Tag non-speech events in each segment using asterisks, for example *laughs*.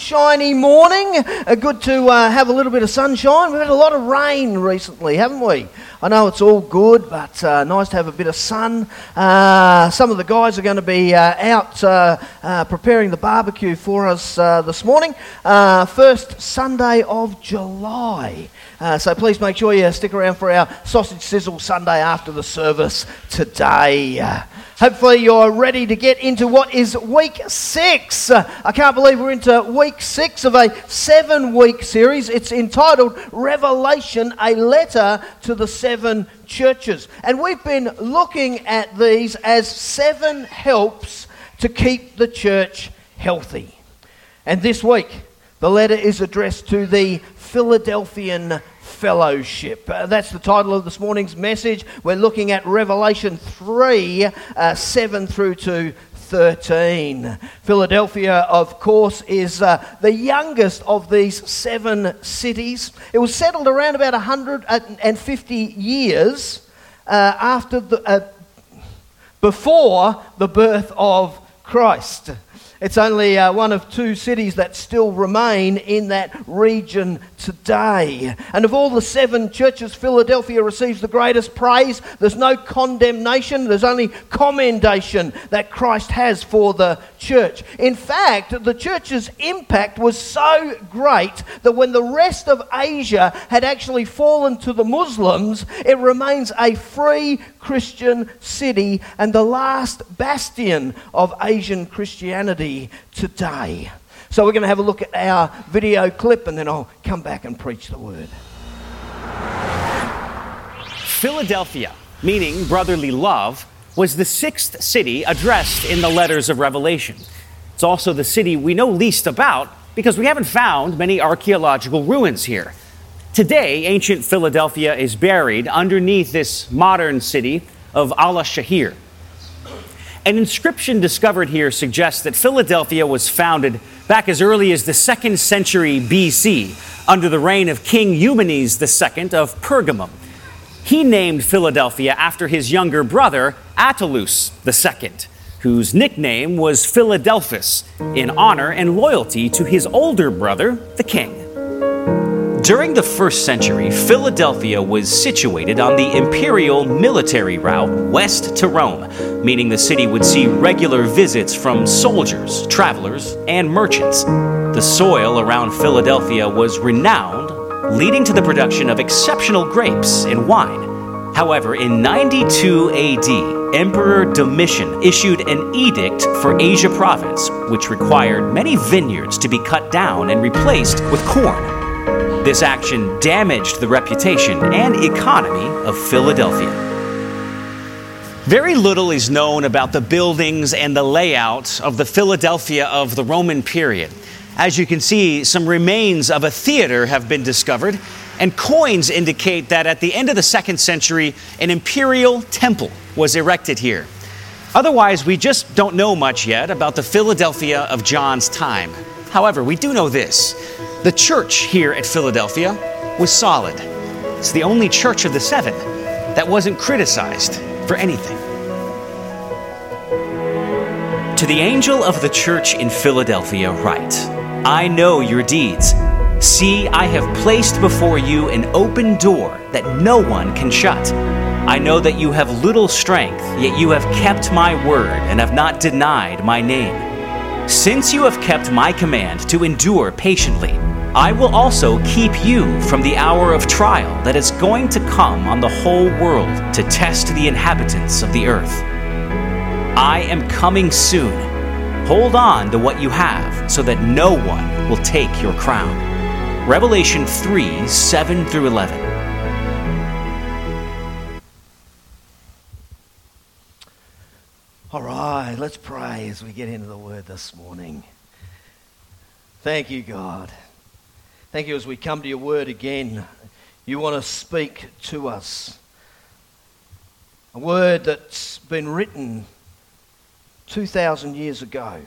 sunshiny morning. Uh, good to uh, have a little bit of sunshine. We've had a lot of rain recently, haven't we? I know it's all good, but uh, nice to have a bit of sun. Uh, some of the guys are going to be uh, out uh, preparing the barbecue for us this morning. first Sunday of July. So please make sure you stick around for our sausage sizzle Sunday after the service today. Hopefully, you're ready to get into what is week six. Uh, I can't believe we're into week six of a seven week series. It's entitled Revelation, a letter to the seven churches. And we've been looking at these as seven helps to keep the church healthy. And this week, the letter is addressed to the Philadelphian fellowship. Uh, that's the title of this morning's message. We're looking at Revelation 3 uh, 7 through to 13. Philadelphia, of course, is uh, the youngest of these seven cities. It was settled around about 150 years uh, after the, uh, before the birth of Christ. It's only uh, one of two cities that still remain in that region today. And of all the seven churches, Philadelphia receives the greatest praise. There's no condemnation, there's only commendation that Christ has for the church. In fact, the church's impact was so great that when the rest of Asia had actually fallen to the Muslims, it remains a free Christian city and the last bastion of Asian Christianity today. So we're going to have a look at our video clip and then I'll come back and preach the word. Philadelphia, meaning brotherly love, was the sixth city addressed in the letters of Revelation. It's also the city we know least about because we haven't found many archaeological ruins here. Today, ancient Philadelphia is buried underneath this modern city of Alaşehir. An inscription discovered here suggests that Philadelphia was founded back as early as the second century BC under the reign of King Eumenes II of Pergamum. He named Philadelphia after his younger brother, Attalus II, whose nickname was Philadelphus, in honor and loyalty to his older brother, the king. During the first century, Philadelphia was situated on the imperial military route west to Rome, meaning the city would see regular visits from soldiers, travelers, and merchants. The soil around Philadelphia was renowned, leading to the production of exceptional grapes and wine. However, in 92 AD, Emperor Domitian issued an edict for Asia province, which required many vineyards to be cut down and replaced with corn. This action damaged the reputation and economy of Philadelphia. Very little is known about the buildings and the layout of the Philadelphia of the Roman period. As you can see, some remains of a theater have been discovered, and coins indicate that at the end of the second century, an imperial temple was erected here. Otherwise, we just don't know much yet about the Philadelphia of John's time. However, we do know this the church here at Philadelphia was solid. It's the only church of the seven that wasn't criticized for anything. To the angel of the church in Philadelphia, write I know your deeds. See, I have placed before you an open door that no one can shut. I know that you have little strength, yet you have kept my word and have not denied my name. Since you have kept my command to endure patiently, I will also keep you from the hour of trial that is going to come on the whole world to test the inhabitants of the earth. I am coming soon. Hold on to what you have so that no one will take your crown. Revelation 3 7 through 11. All right, let's pray as we get into the word this morning. Thank you, God. Thank you as we come to your word again. You want to speak to us. A word that's been written 2,000 years ago.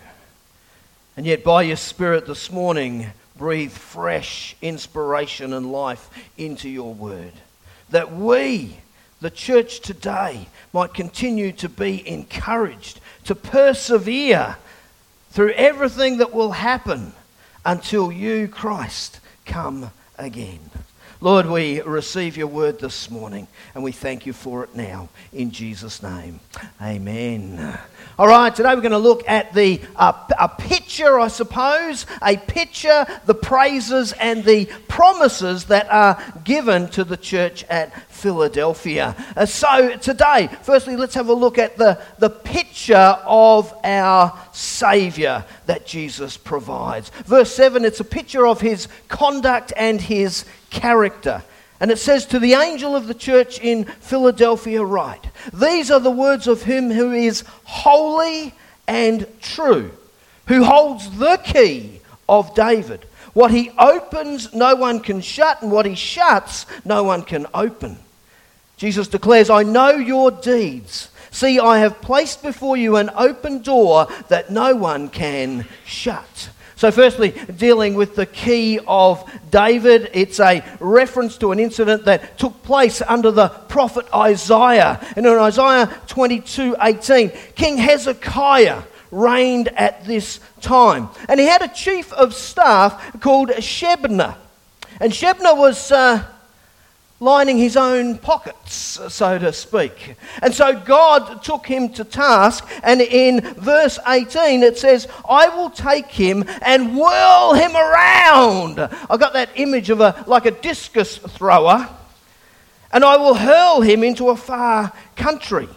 And yet, by your Spirit this morning, breathe fresh inspiration and life into your word. That we, the church today, might continue to be encouraged to persevere through everything that will happen until you, Christ, come again. Lord, we receive your word this morning and we thank you for it now. In Jesus' name, amen. All right, today we're going to look at the uh, a picture, I suppose, a picture, the praises and the promises that are given to the church at Philadelphia. Uh, so today, firstly, let's have a look at the, the picture of our Saviour that Jesus provides. Verse 7, it's a picture of his conduct and his character. And it says, To the angel of the church in Philadelphia, write, These are the words of him who is holy and true, who holds the key of David. What he opens, no one can shut, and what he shuts, no one can open. Jesus declares, I know your deeds. See, I have placed before you an open door that no one can shut. So, firstly, dealing with the key of David, it's a reference to an incident that took place under the prophet Isaiah. And in Isaiah 22 18, King Hezekiah reigned at this time. And he had a chief of staff called Shebna. And Shebna was. Uh, lining his own pockets, so to speak. And so God took him to task, and in verse 18 it says, I will take him and whirl him around. I got that image of a like a discus thrower, and I will hurl him into a far country.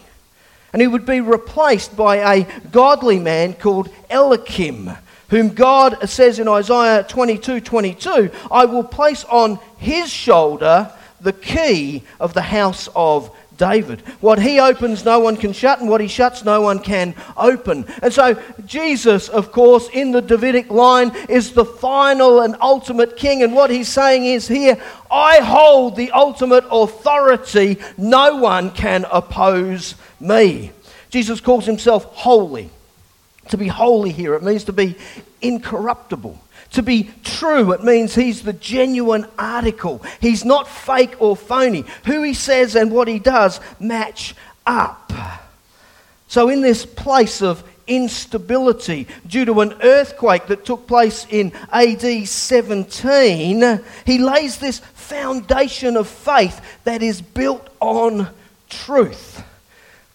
And he would be replaced by a godly man called Eliakim whom God says in Isaiah 22 22, I will place on his shoulder the key of the house of David. What he opens, no one can shut, and what he shuts, no one can open. And so, Jesus, of course, in the Davidic line, is the final and ultimate king. And what he's saying is here, I hold the ultimate authority. No one can oppose me. Jesus calls himself holy. To be holy here, it means to be incorruptible. To be true, it means he's the genuine article. He's not fake or phony. Who he says and what he does match up. So, in this place of instability due to an earthquake that took place in AD 17, he lays this foundation of faith that is built on truth.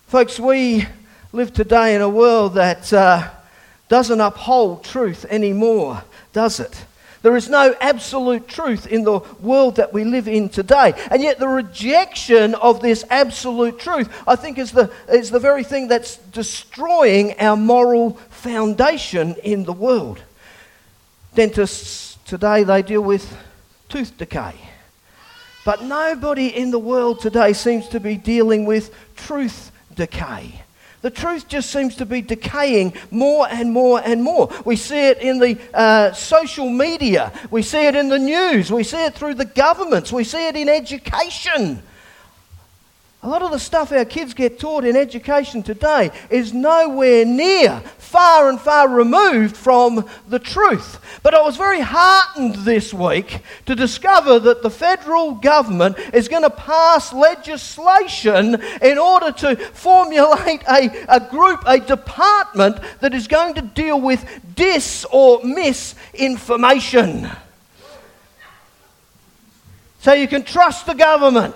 Folks, we live today in a world that uh, doesn't uphold truth anymore does it? There is no absolute truth in the world that we live in today. And yet, the rejection of this absolute truth, I think, is the, is the very thing that's destroying our moral foundation in the world. Dentists today, they deal with tooth decay. But nobody in the world today seems to be dealing with truth decay. The truth just seems to be decaying more and more and more. We see it in the uh, social media, we see it in the news, we see it through the governments, we see it in education. A lot of the stuff our kids get taught in education today is nowhere near, far and far removed from the truth. But I was very heartened this week to discover that the federal government is going to pass legislation in order to formulate a, a group, a department that is going to deal with dis or misinformation. So you can trust the government.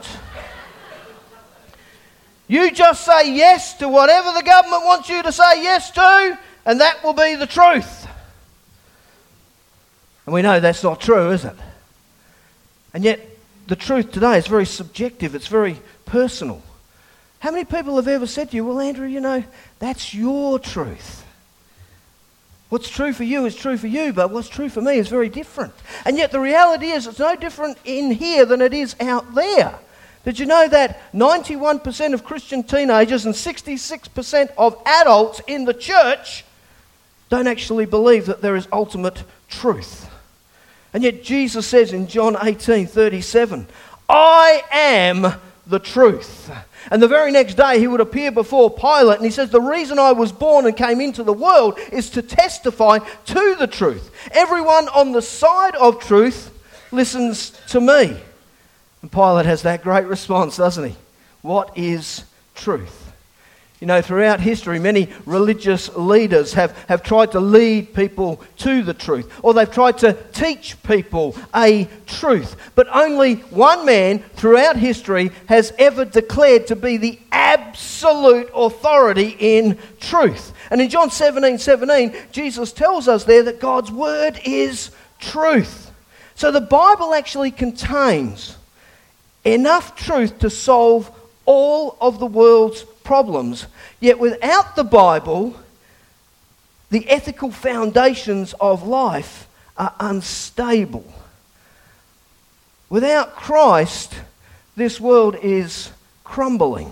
You just say yes to whatever the government wants you to say yes to, and that will be the truth. And we know that's not true, is it? And yet, the truth today is very subjective, it's very personal. How many people have ever said to you, Well, Andrew, you know, that's your truth? What's true for you is true for you, but what's true for me is very different. And yet, the reality is, it's no different in here than it is out there. Did you know that 91% of Christian teenagers and 66% of adults in the church don't actually believe that there is ultimate truth? And yet Jesus says in John 18 37, I am the truth. And the very next day, he would appear before Pilate and he says, The reason I was born and came into the world is to testify to the truth. Everyone on the side of truth listens to me. And Pilate has that great response, doesn't he? What is truth? You know, throughout history, many religious leaders have, have tried to lead people to the truth, or they've tried to teach people a truth. But only one man throughout history has ever declared to be the absolute authority in truth. And in John 17 17, Jesus tells us there that God's word is truth. So the Bible actually contains enough truth to solve all of the world's problems. Yet without the Bible, the ethical foundations of life are unstable. Without Christ, this world is crumbling.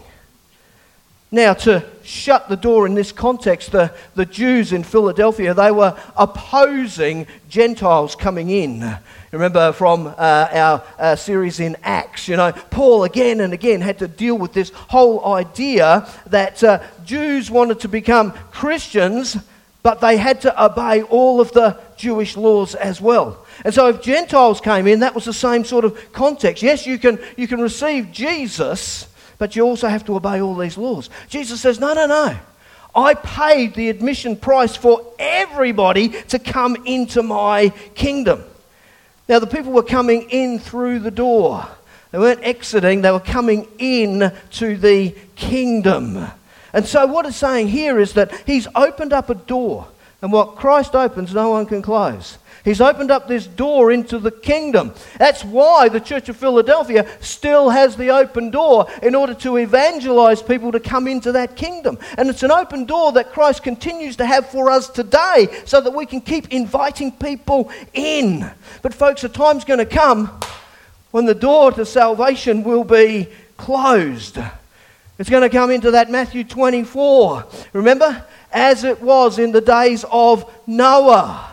Now, to shut the door in this context, the, the Jews in Philadelphia, they were opposing Gentiles coming in. Remember from uh, our uh, series in Acts, you know, Paul again and again had to deal with this whole idea that uh, Jews wanted to become Christians, but they had to obey all of the Jewish laws as well. And so if Gentiles came in, that was the same sort of context. Yes, you can, you can receive Jesus, but you also have to obey all these laws. Jesus says, no, no, no. I paid the admission price for everybody to come into my kingdom. Now, the people were coming in through the door. They weren't exiting, they were coming in to the kingdom. And so, what it's saying here is that he's opened up a door, and what Christ opens, no one can close. He's opened up this door into the kingdom. That's why the Church of Philadelphia still has the open door in order to evangelize people to come into that kingdom. And it's an open door that Christ continues to have for us today so that we can keep inviting people in. But, folks, a time's going to come when the door to salvation will be closed. It's going to come into that Matthew 24. Remember? As it was in the days of Noah.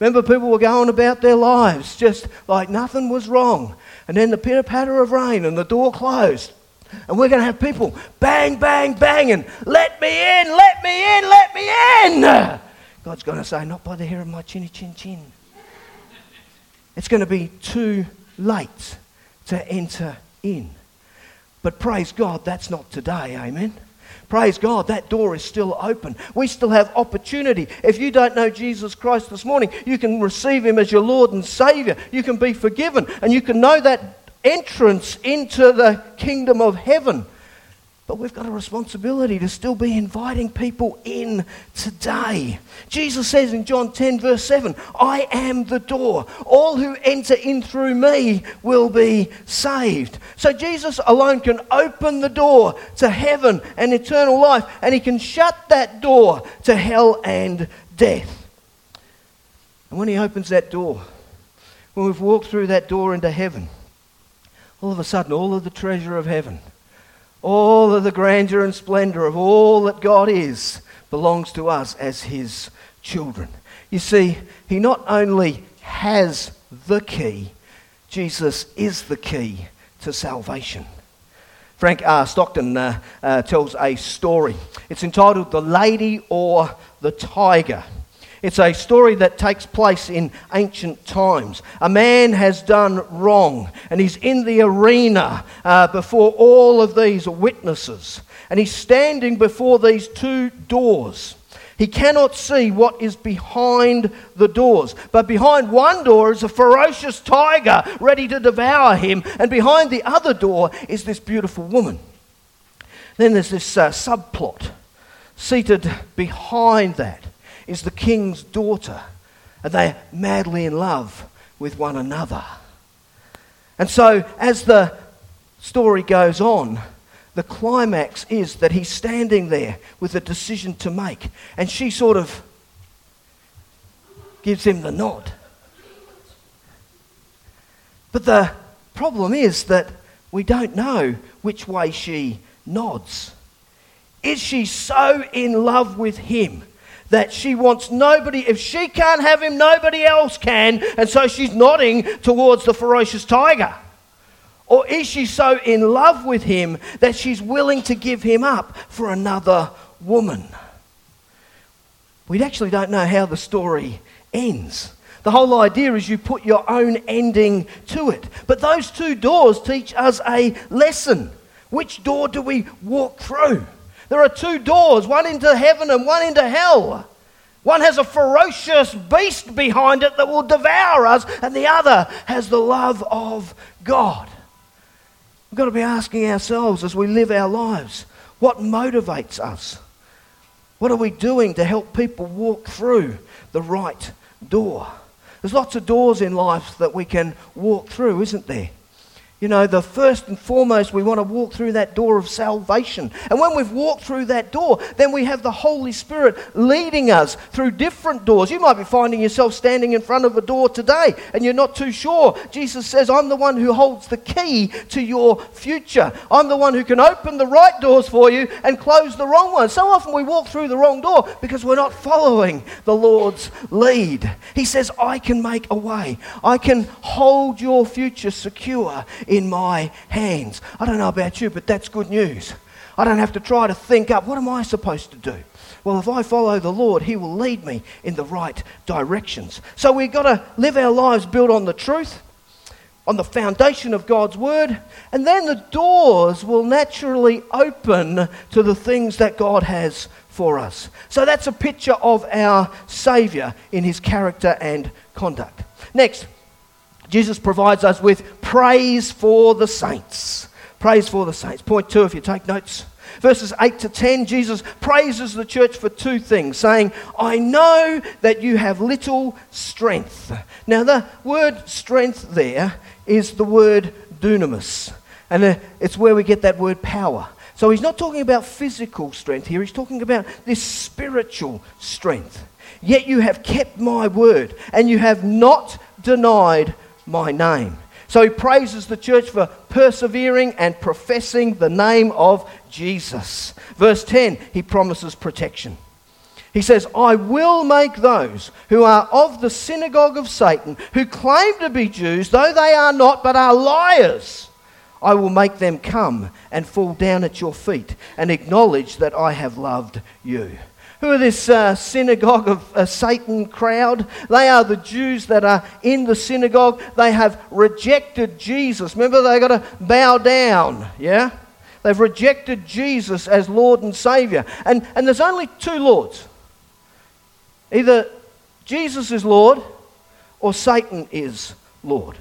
Remember, people were going about their lives just like nothing was wrong. And then the pitter patter of rain and the door closed. And we're going to have people bang, bang, banging. Let me in, let me in, let me in. God's going to say, Not by the hair of my chinny chin chin. It's going to be too late to enter in. But praise God, that's not today. Amen. Praise God, that door is still open. We still have opportunity. If you don't know Jesus Christ this morning, you can receive Him as your Lord and Savior. You can be forgiven, and you can know that entrance into the kingdom of heaven. But we've got a responsibility to still be inviting people in today. Jesus says in John 10, verse 7, I am the door. All who enter in through me will be saved. So Jesus alone can open the door to heaven and eternal life, and he can shut that door to hell and death. And when he opens that door, when we've walked through that door into heaven, all of a sudden, all of the treasure of heaven all of the grandeur and splendor of all that God is belongs to us as His children. You see, He not only has the key, Jesus is the key to salvation. Frank R. Stockton uh, uh, tells a story. It's entitled The Lady or the Tiger. It's a story that takes place in ancient times. A man has done wrong, and he's in the arena uh, before all of these witnesses. And he's standing before these two doors. He cannot see what is behind the doors. But behind one door is a ferocious tiger ready to devour him, and behind the other door is this beautiful woman. Then there's this uh, subplot seated behind that is the king's daughter, and they're madly in love with one another. And so, as the story goes on, the climax is that he's standing there with a decision to make, and she sort of gives him the nod. But the problem is that we don't know which way she nods. Is she so in love with him that she wants nobody, if she can't have him, nobody else can, and so she's nodding towards the ferocious tiger? Or is she so in love with him that she's willing to give him up for another woman? We actually don't know how the story ends. The whole idea is you put your own ending to it. But those two doors teach us a lesson. Which door do we walk through? There are two doors, one into heaven and one into hell. One has a ferocious beast behind it that will devour us, and the other has the love of God. We've got to be asking ourselves as we live our lives what motivates us? What are we doing to help people walk through the right door? There's lots of doors in life that we can walk through, isn't there? You know, the first and foremost, we want to walk through that door of salvation. And when we've walked through that door, then we have the Holy Spirit leading us through different doors. You might be finding yourself standing in front of a door today and you're not too sure. Jesus says, I'm the one who holds the key to your future. I'm the one who can open the right doors for you and close the wrong ones. So often we walk through the wrong door because we're not following the Lord's lead. He says, I can make a way, I can hold your future secure in my hands. I don't know about you, but that's good news. I don't have to try to think up what am I supposed to do? Well, if I follow the Lord, He will lead me in the right directions. So we've got to live our lives built on the truth, on the foundation of God's Word, and then the doors will naturally open to the things that God has for us. So that's a picture of our Saviour in His character and conduct. Next, Jesus provides us with praise for the saints. Praise for the saints. Point two, if you take notes. Verses 8 to 10, Jesus praises the church for two things, saying, I know that you have little strength. Now, the word strength there is the word dunamis, and uh, it's where we get that word power. So he's not talking about physical strength here, he's talking about this spiritual strength. Yet you have kept my word, and you have not denied my name. So he praises the church for persevering and professing the name of Jesus. Verse 10, he promises protection. He says, I will make those who are of the synagogue of Satan, who claim to be Jews, though they are not, but are liars, I will make them come and fall down at your feet and acknowledge that I have loved you. Who are this uh, synagogue of uh, Satan crowd? They are the Jews that are in the synagogue. They have rejected Jesus. Remember, they got to bow down, yeah? They've rejected Jesus as Lord and Savior. And, and there's only two Lords either Jesus is Lord or Satan is Lord.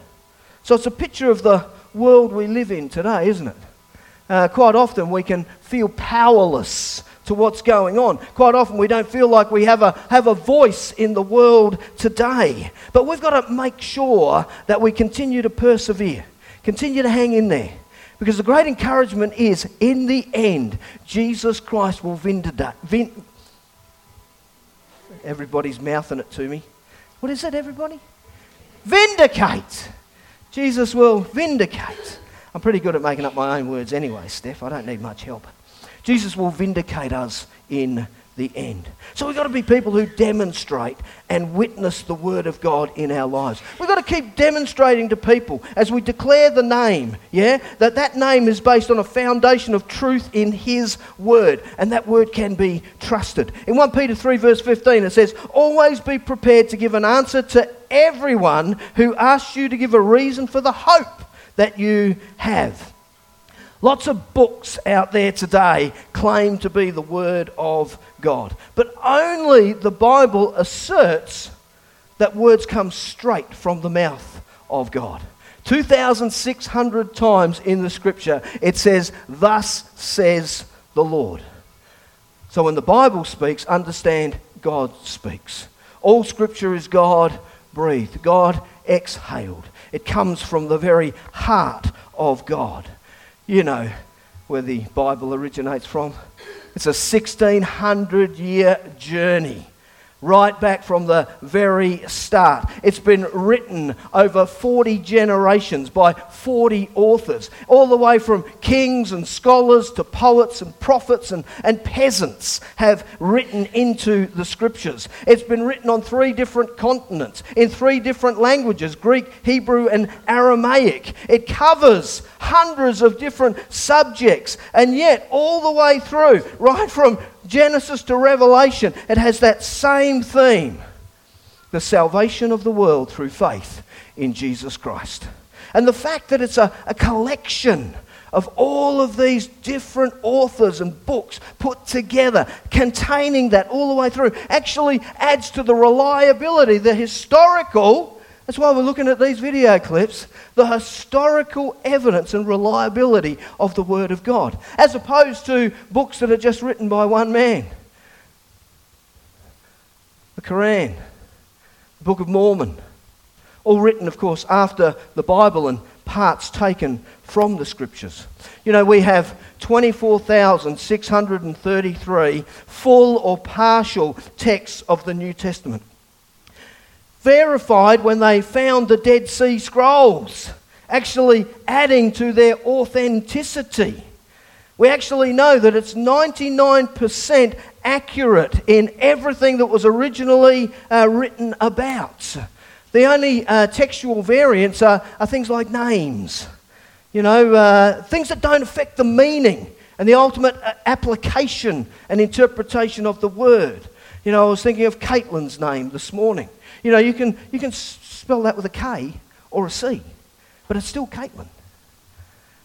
So it's a picture of the world we live in today, isn't it? Uh, quite often we can feel powerless to what's going on. Quite often we don't feel like we have a, have a voice in the world today. But we've got to make sure that we continue to persevere, continue to hang in there. Because the great encouragement is, in the end, Jesus Christ will vindicate. Vin- Everybody's mouthing it to me. What is it, everybody? Vindicate. Jesus will vindicate. I'm pretty good at making up my own words anyway, Steph. I don't need much help. Jesus will vindicate us in the end. So we've got to be people who demonstrate and witness the Word of God in our lives. We've got to keep demonstrating to people as we declare the name, yeah, that that name is based on a foundation of truth in His Word, and that Word can be trusted. In 1 Peter 3, verse 15, it says, Always be prepared to give an answer to everyone who asks you to give a reason for the hope that you have. Lots of books out there today claim to be the Word of God, but only the Bible asserts that words come straight from the mouth of God. 2,600 times in the scripture it says, Thus says the Lord. So when the Bible speaks, understand God speaks. All scripture is God breathed, God exhaled. It comes from the very heart of God. You know where the Bible originates from. It's a 1600 year journey right back from the very start. It's been written over 40 generations by 40 authors, all the way from kings and scholars to poets and prophets and, and peasants have written into the scriptures. It's been written on three different continents, in three different languages Greek, Hebrew, and Aramaic. It covers hundreds of different subjects, and yet, all the way through, right from Genesis to Revelation, it has that same theme the salvation of the world through faith in Jesus Christ. And the fact that it's a, a collection of all of these different authors and books put together, containing that all the way through, actually adds to the reliability, the historical. That's why we're looking at these video clips, the historical evidence and reliability of the Word of God, as opposed to books that are just written by one man. The Quran, the Book of Mormon, all written, of course, after the Bible and parts taken from the scriptures. You know, we have 24,633 full or partial texts of the New Testament. Verified when they found the Dead Sea Scrolls, actually adding to their authenticity. We actually know that it's 99% accurate in everything that was originally uh, written about. The only uh, textual variants are, are, things like names, you know, uh, things that don't affect the meaning and the ultimate uh, application and interpretation of the word. You know, I was thinking of Caitlin's name this morning. You know, you can, you can spell that with a K or a C, but it's still Caitlin.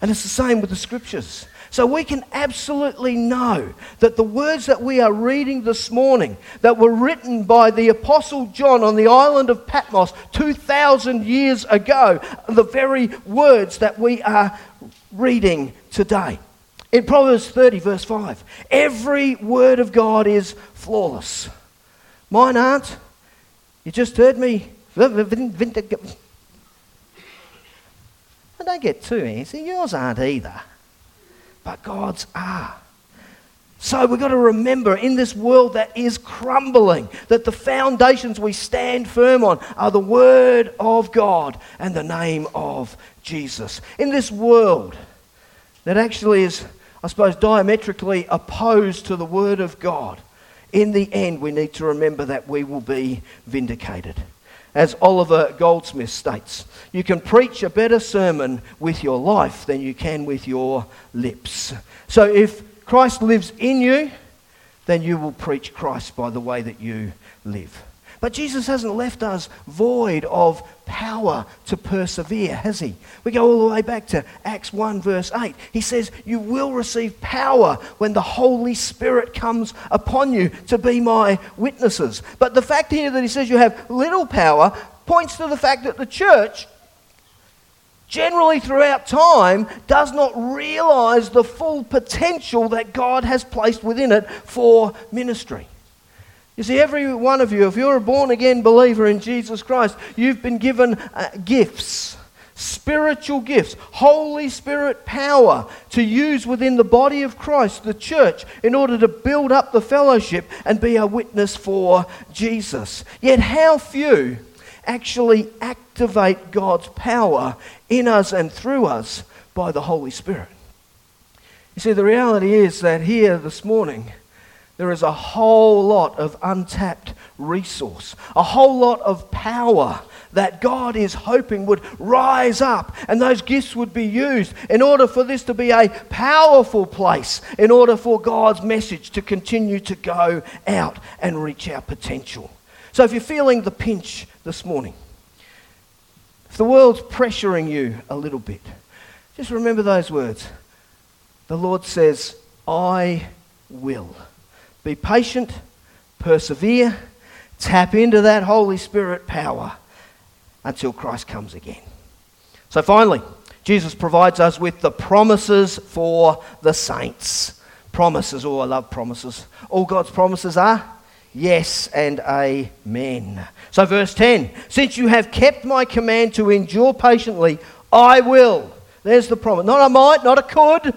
And it's the same with the scriptures. So we can absolutely know that the words that we are reading this morning, that were written by the Apostle John on the island of Patmos 2,000 years ago, are the very words that we are reading today. In Proverbs 30, verse 5, every word of God is flawless. Mine aren't. You just heard me. I don't get too antsy. Yours aren't either but God's are. So we've got to remember in this world that is crumbling, that the foundations we stand firm on are the Word of God and the name of Jesus. In this world that actually is, I suppose, diametrically opposed to the Word of God, in the end we need to remember that we will be vindicated. As Oliver Goldsmith states, you can preach a better sermon with your life than you can with your lips. So if Christ lives in you, then you will preach Christ by the way that you live. But Jesus hasn't left us void of power to persevere, has he? We go all the way back to Acts 1, verse 8. He says, You will receive power when the Holy Spirit comes upon you to be my witnesses. But the fact here that he says you have little power points to the fact that the church generally throughout time does not realize the full potential that God has placed within it for ministry. You see, every one of you, if you're a born again believer in Jesus Christ, you've been given uh, gifts, spiritual gifts, Holy Spirit power to use within the body of Christ, the church, in order to build up the fellowship and be a witness for Jesus. Yet, how few actually activate God's power in us and through us by the Holy Spirit? You see, the reality is that here this morning, there is a whole lot of untapped resource, a whole lot of power that God is hoping would rise up and those gifts would be used in order for this to be a powerful place, in order for God's message to continue to go out and reach our potential. So if you're feeling the pinch this morning, if the world's pressuring you a little bit, just remember those words. The Lord says, I will. Be patient, persevere, tap into that Holy Spirit power until Christ comes again. So finally, Jesus provides us with the promises for the saints. Promises, oh, I love promises. All God's promises are yes and amen. So, verse 10 Since you have kept my command to endure patiently, I will. There's the promise. Not I might, not a could.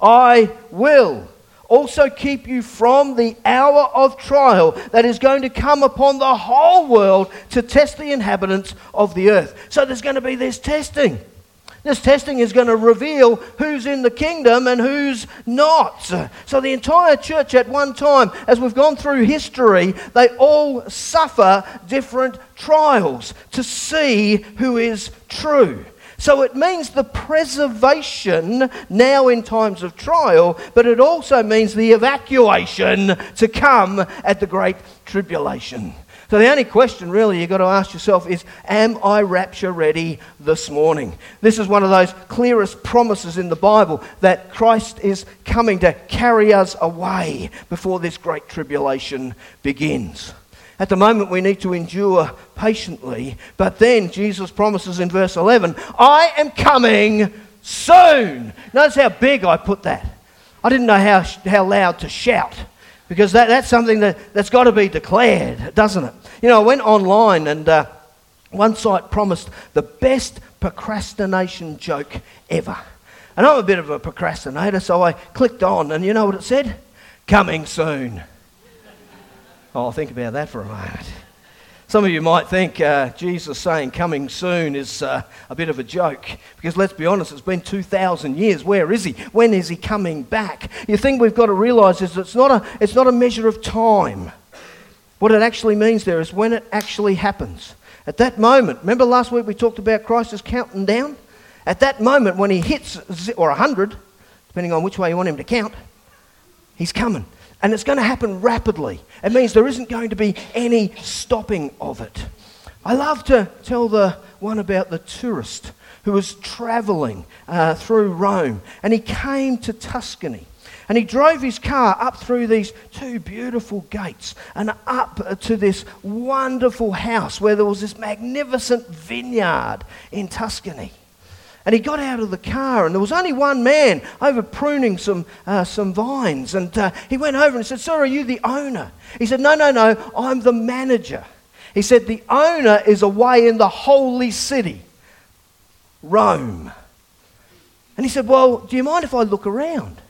I will also keep you from the hour of trial that is going to come upon the whole world to test the inhabitants of the earth. So there's going to be this testing. This testing is going to reveal who's in the kingdom and who's not. So, the entire church at one time, as we've gone through history, they all suffer different trials to see who is true. So it means the preservation now in times of trial, but it also means the evacuation to come at the great tribulation. So the only question really you've got to ask yourself is Am I rapture ready this morning? This is one of those clearest promises in the Bible that Christ is coming to carry us away before this great tribulation begins. At the moment, we need to endure patiently, but then Jesus promises in verse 11, I am coming soon. Notice how big I put that. I didn't know how, how loud to shout because that, that's something that, that's got to be declared, doesn't it? You know, I went online and uh, one site promised the best procrastination joke ever. And I'm a bit of a procrastinator, so I clicked on, and you know what it said? Coming soon. Oh, I'll think about that for a moment. Some of you might think uh, Jesus saying coming soon is uh, a bit of a joke because let's be honest, it's been 2,000 years. Where is he? When is he coming back? You think we've got to realize is it's not, a, it's not a measure of time. What it actually means there is when it actually happens. At that moment, remember last week we talked about Christ is counting down? At that moment when he hits, or 100, depending on which way you want him to count, he's coming. And it's going to happen rapidly. It means there isn't going to be any stopping of it. I love to tell the one about the tourist who was traveling uh, through Rome and he came to Tuscany. And he drove his car up through these two beautiful gates and up to this wonderful house where there was this magnificent vineyard in Tuscany. And he got out of the car, and there was only one man over pruning some, uh, some vines. And uh, he went over and said, Sir, are you the owner? He said, No, no, no, I'm the manager. He said, The owner is away in the holy city, Rome. And he said, Well, do you mind if I look around?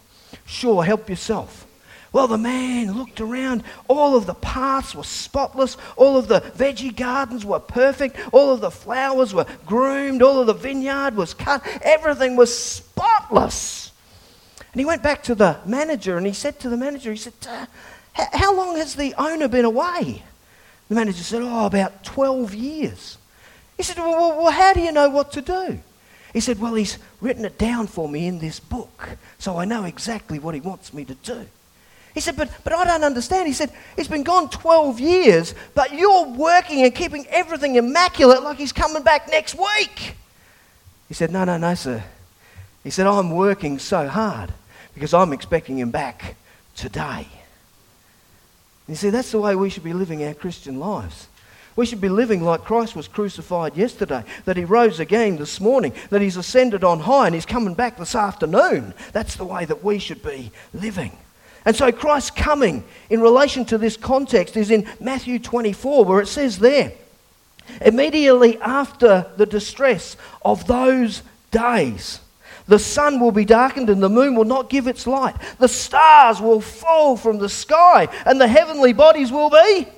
Sure, help yourself. Well, the man looked around. All of the paths were spotless. All of the veggie gardens were perfect. All of the flowers were groomed. All of the vineyard was cut. Everything was spotless. And he went back to the manager and he said to the manager, he said, How long has the owner been away? The manager said, Oh, about 12 years. He said, well, well, how do you know what to do? He said, Well, he's written it down for me in this book, so I know exactly what he wants me to do. He said, but, but I don't understand. He said, He's been gone 12 years, but you're working and keeping everything immaculate like he's coming back next week. He said, No, no, no, sir. He said, I'm working so hard because I'm expecting him back today. You see, that's the way we should be living our Christian lives. We should be living like Christ was crucified yesterday, that he rose again this morning, that he's ascended on high and he's coming back this afternoon. That's the way that we should be living. And so Christ's coming in relation to this context is in Matthew 24, where it says there, immediately after the distress of those days, the sun will be darkened and the moon will not give its light. The stars will fall from the sky and the heavenly bodies will be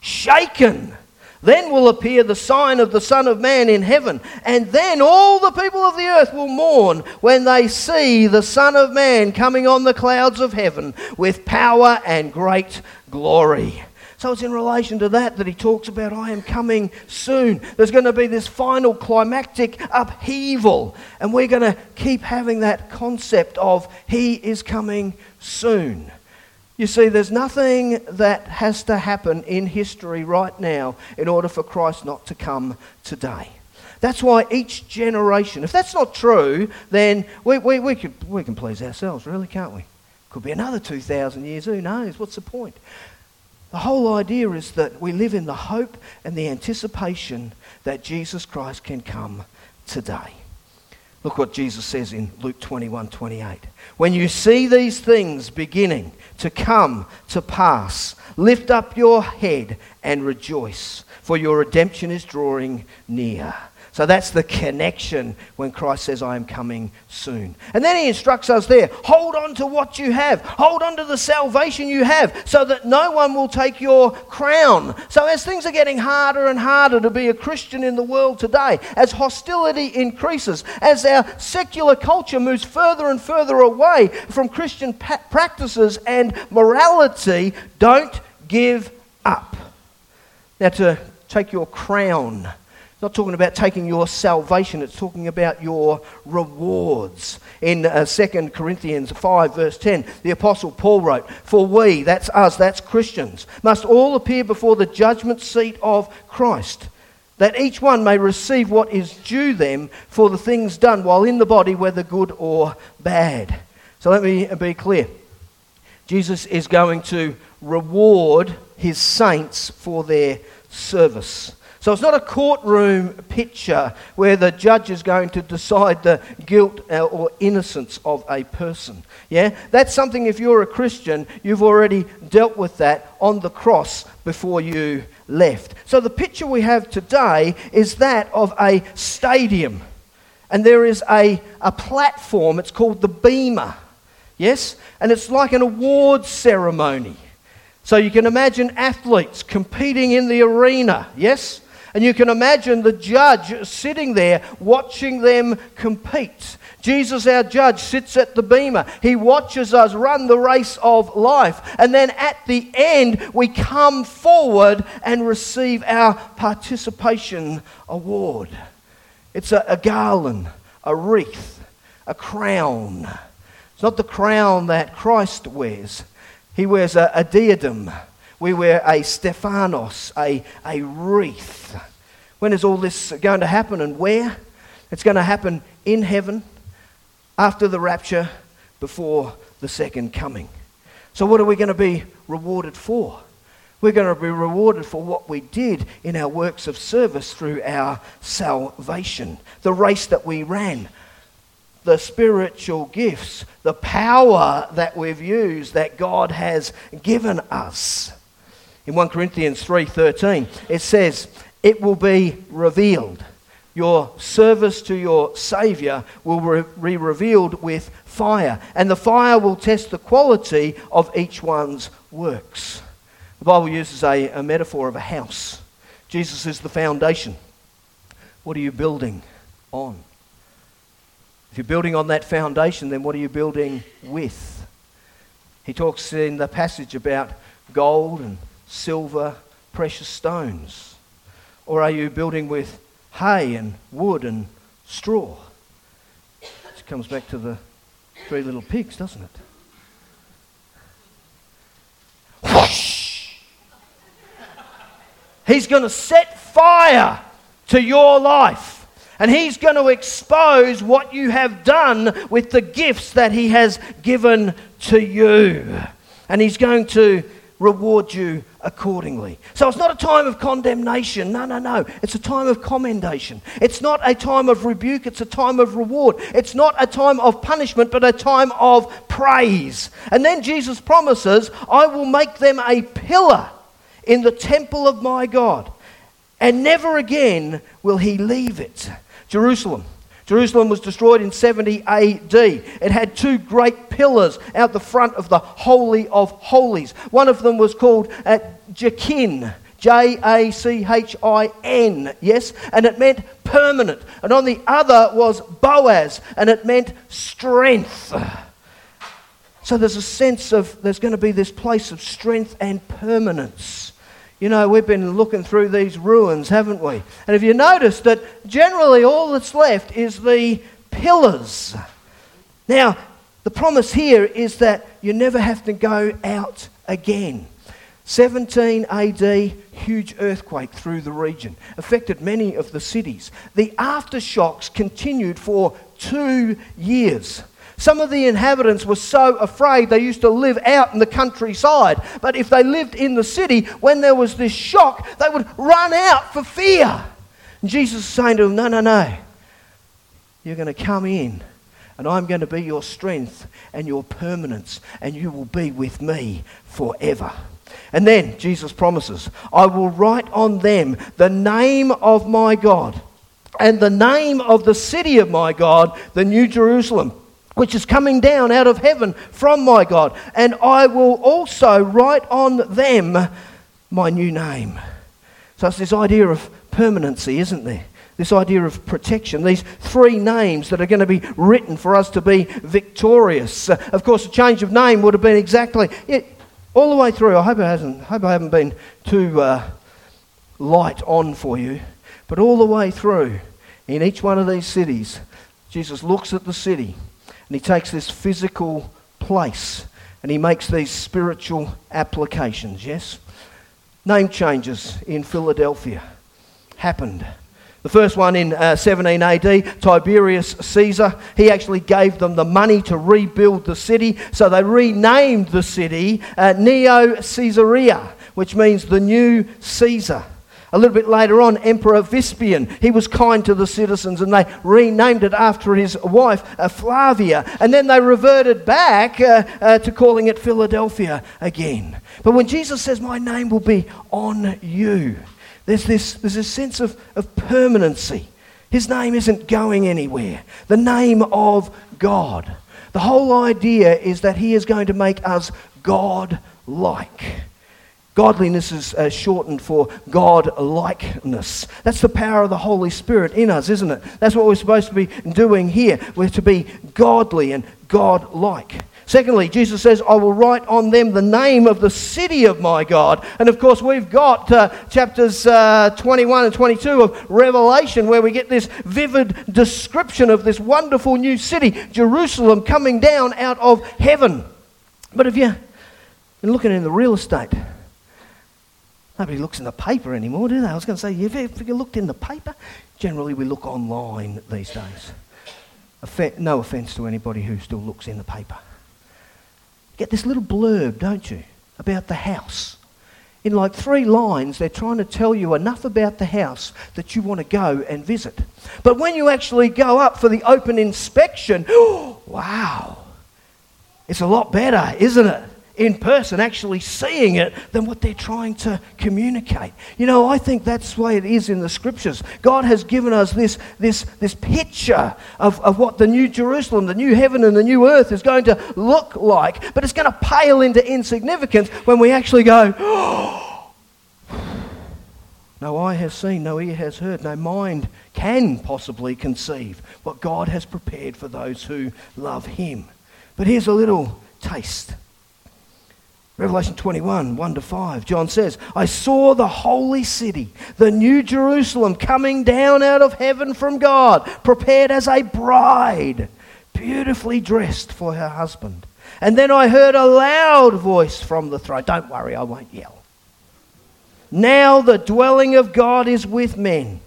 shaken. Then will appear the sign of the Son of Man in heaven, and then all the people of the earth will mourn when they see the Son of Man coming on the clouds of heaven with power and great glory. So it's in relation to that that he talks about, I am coming soon. There's going to be this final climactic upheaval, and we're going to keep having that concept of he is coming soon. You see, there's nothing that has to happen in history right now in order for Christ not to come today. That's why each generation, if that's not true, then we, we, we, could, we can please ourselves, really, can't we? Could be another 2,000 years, who knows? What's the point? The whole idea is that we live in the hope and the anticipation that Jesus Christ can come today. Look what Jesus says in Luke 21 28. When you see these things beginning to come to pass, lift up your head and rejoice, for your redemption is drawing near. So that's the connection when Christ says, I am coming soon. And then he instructs us there hold on to what you have, hold on to the salvation you have, so that no one will take your crown. So, as things are getting harder and harder to be a Christian in the world today, as hostility increases, as our secular culture moves further and further away from Christian pa- practices and morality, don't give up. Now, to take your crown not talking about taking your salvation, it's talking about your rewards. In uh, 2 Corinthians 5, verse 10, the Apostle Paul wrote, For we, that's us, that's Christians, must all appear before the judgment seat of Christ, that each one may receive what is due them for the things done while in the body, whether good or bad. So let me be clear. Jesus is going to reward his saints for their service. So it's not a courtroom picture where the judge is going to decide the guilt uh, or innocence of a person. Yeah? That's something, if you're a Christian, you've already dealt with that on the cross before you left. So the picture we have today is that of a stadium. And there is a, a platform, it's called the Bema. Yes? And it's like an award ceremony. So you can imagine athletes competing in the arena. Yes? And you can imagine the judge sitting there watching them compete. Jesus, our judge, sits at the bema. He watches us run the race of life. And then at the end, we come forward and receive our participation award. It's a, a garland, a wreath, a crown. It's not the crown that Christ wears, He wears a, a diadem we wear a Stephanos, a, a wreath. When is all this going to happen and where? It's going to happen in heaven, after the rapture, before the second coming. So, what are we going to be rewarded for? We're going to be rewarded for what we did in our works of service through our salvation, the race that we ran, the spiritual gifts, the power that we've used that God has given us. In 1 Corinthians 3:13, it says, "It will be revealed. Your service to your Savior will be revealed with fire, and the fire will test the quality of each one's works." The Bible uses a, a metaphor of a house. Jesus is the foundation. What are you building on? If you're building on that foundation, then what are you building with? He talks in the passage about gold and silver, precious stones? Or are you building with hay and wood and straw? It comes back to the three little pigs, doesn't it? Whoosh! He's going to set fire to your life. And he's going to expose what you have done with the gifts that he has given to you. And he's going to reward you accordingly. So it's not a time of condemnation. No, no, no. It's a time of commendation. It's not a time of rebuke. It's a time of reward. It's not a time of punishment, but a time of praise. And then Jesus promises, I will make them a pillar in the temple of my God, and never again will he leave it. Jerusalem Jerusalem was destroyed in 70 AD. It had two great pillars out the front of the Holy of Holies. One of them was called uh, Jachin. J A C H I N, yes, and it meant permanent. And on the other was Boaz, and it meant strength. So there's a sense of there's going to be this place of strength and permanence. You know, we've been looking through these ruins, haven't we? And if you notice that generally all that's left is the pillars. Now, the promise here is that you never have to go out again. 17 AD, huge earthquake through the region, affected many of the cities. The aftershocks continued for two years. Some of the inhabitants were so afraid they used to live out in the countryside. But if they lived in the city, when there was this shock, they would run out for fear. And Jesus is saying to them, No, no, no. You're going to come in, and I'm going to be your strength and your permanence, and you will be with me forever. And then Jesus promises, I will write on them the name of my God and the name of the city of my God, the New Jerusalem which is coming down out of heaven from my God. And I will also write on them my new name. So it's this idea of permanency, isn't there? This idea of protection, these three names that are going to be written for us to be victorious. Of course, a change of name would have been exactly yeah, all the way through. I hope, it hasn't, hope I haven't been too uh, light on for you. But all the way through, in each one of these cities, Jesus looks at the city and he takes this physical place and he makes these spiritual applications, yes? Name changes in Philadelphia happened. The first one in uh, 17 AD, Tiberius Caesar, he actually gave them the money to rebuild the city, so they renamed the city uh, Neo Caesarea, which means the new Caesar. A little bit later on, Emperor Vespasian, he was kind to the citizens and they renamed it after his wife, uh, Flavia. And then they reverted back uh, uh, to calling it Philadelphia again. But when Jesus says, My name will be on you, there's this, there's this sense of, of permanency. His name isn't going anywhere. The name of God. The whole idea is that He is going to make us God like. Godliness is uh, shortened for God likeness. That's the power of the Holy Spirit in us, isn't it? That's what we're supposed to be doing here. We're to be godly and God like. Secondly, Jesus says, I will write on them the name of the city of my God. And of course, we've got uh, chapters uh, 21 and 22 of Revelation where we get this vivid description of this wonderful new city, Jerusalem, coming down out of heaven. But if you're looking in the real estate, nobody looks in the paper anymore, do they? I was going to say, if you looked in the paper, generally we look online these days. No offence to anybody who still looks in the paper get this little blurb, don't you, about the house. In like three lines, they're trying to tell you enough about the house that you want to go and visit. But when you actually go up for the open inspection, *gasps* wow, it's a lot better, isn't it? In person, actually seeing it, than what they're trying to communicate. You know, I think that's the way it is in the scriptures. God has given us this, this, this picture of, of what the new Jerusalem, the new heaven, and the new earth is going to look like, but it's going to pale into insignificance when we actually go, *gasps* no eye has seen, no ear has heard, no mind can possibly conceive what God has prepared for those who love Him. But here's a little taste Revelation 21, 1 to 5, John says, I saw the holy city, the new Jerusalem, coming down out of heaven from God, prepared as a bride, beautifully dressed for her husband. And then I heard a loud voice from the throne. Don't worry, I won't yell. Now the dwelling of God is with men.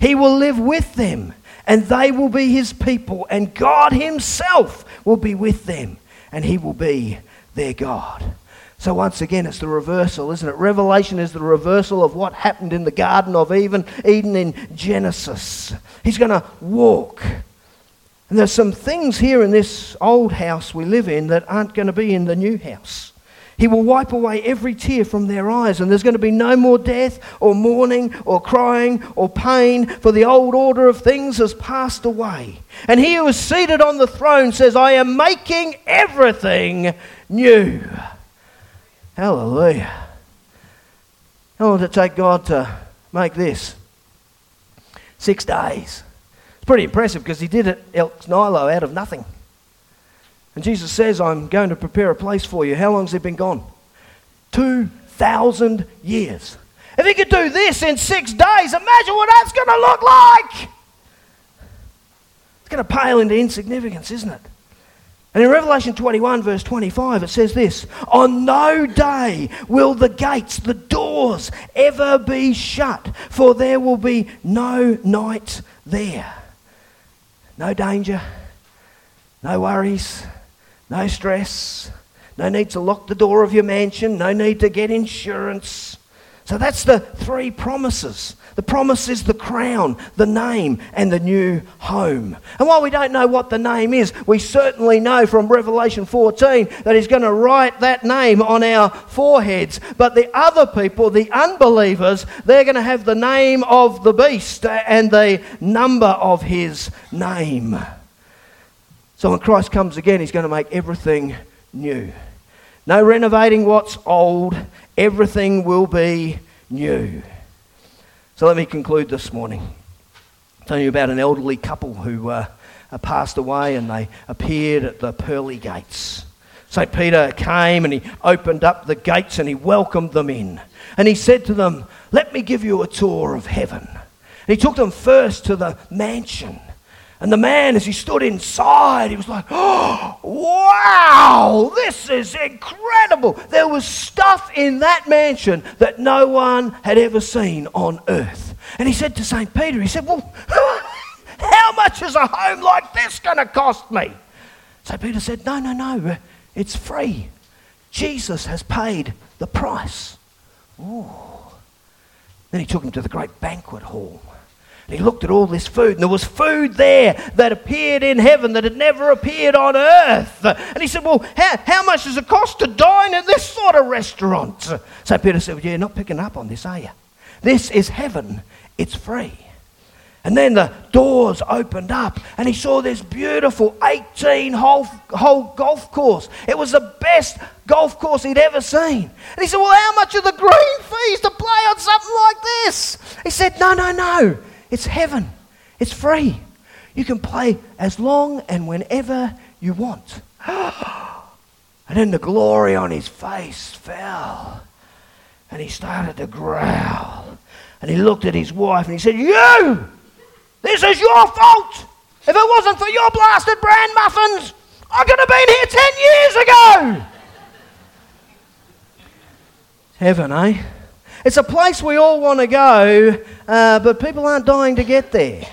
He will live with them, and they will be his people, and God himself will be with them, and he will be their God. So, once again, it's the reversal, isn't it? Revelation is the reversal of what happened in the Garden of Eden, Eden in Genesis. He's going to walk. And there's some things here in this old house we live in that aren't going to be in the new house. He will wipe away every tear from their eyes, and there's going to be no more death, or mourning, or crying, or pain, for the old order of things has passed away. And he who is seated on the throne says, I am making everything new. Hallelujah. How long did it take God to make this? Six days. It's pretty impressive because he did it ex nihilo, out of nothing. And Jesus says, I'm going to prepare a place for you. How long has he been gone? 2,000 years. If he could do this in six days, imagine what that's going to look like. It's going to pale into insignificance, isn't it? And in Revelation 21, verse 25, it says this On no day will the gates, the doors, ever be shut, for there will be no night there. No danger, no worries, no stress, no need to lock the door of your mansion, no need to get insurance. So that's the three promises the promise is the crown, the name, and the new home. And while we don't know what the name is, we certainly know from Revelation 14 that He's going to write that name on our foreheads. But the other people, the unbelievers, they're going to have the name of the beast and the number of His name. So when Christ comes again, He's going to make everything new. No renovating what's old, everything will be new. So let me conclude this morning. I'll tell you about an elderly couple who uh, passed away and they appeared at the pearly gates. St. Peter came and he opened up the gates and he welcomed them in. And he said to them, Let me give you a tour of heaven. And he took them first to the mansion. And the man, as he stood inside, he was like, oh, wow, this is incredible. There was stuff in that mansion that no one had ever seen on earth. And he said to St. Peter, he said, well, *laughs* how much is a home like this going to cost me? St. Peter said, no, no, no, uh, it's free. Jesus has paid the price. Ooh. Then he took him to the great banquet hall. And he looked at all this food, and there was food there that appeared in heaven that had never appeared on earth. And he said, Well, how, how much does it cost to dine at this sort of restaurant? So Peter said, well, You're not picking up on this, are you? This is heaven, it's free. And then the doors opened up, and he saw this beautiful 18 hole, hole golf course. It was the best golf course he'd ever seen. And he said, Well, how much are the green fees to play on something like this? He said, No, no, no. It's heaven. It's free. You can play as long and whenever you want. *gasps* and then the glory on his face fell. And he started to growl. And he looked at his wife and he said, You! This is your fault! If it wasn't for your blasted bran muffins, I could have been here 10 years ago! Heaven, eh? It's a place we all want to go, uh, but people aren't dying to get there.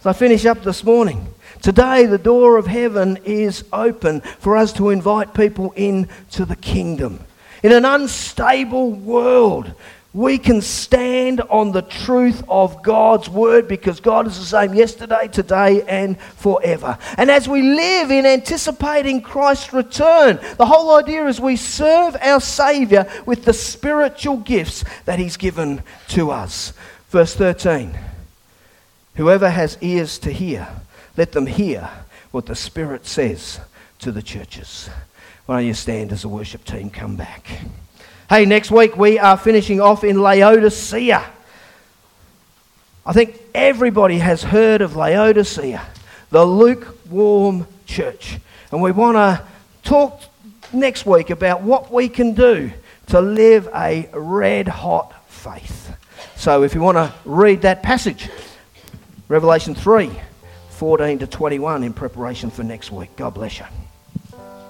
So I finish up this morning. Today, the door of heaven is open for us to invite people into the kingdom. In an unstable world, we can stand on the truth of God's word because God is the same yesterday, today, and forever. And as we live in anticipating Christ's return, the whole idea is we serve our Saviour with the spiritual gifts that He's given to us. Verse 13 Whoever has ears to hear, let them hear what the Spirit says to the churches. Why don't you stand as the worship team come back? Hey, next week we are finishing off in Laodicea. I think everybody has heard of Laodicea, the lukewarm church. And we want to talk next week about what we can do to live a red hot faith. So if you want to read that passage, Revelation 3 14 to 21 in preparation for next week. God bless you.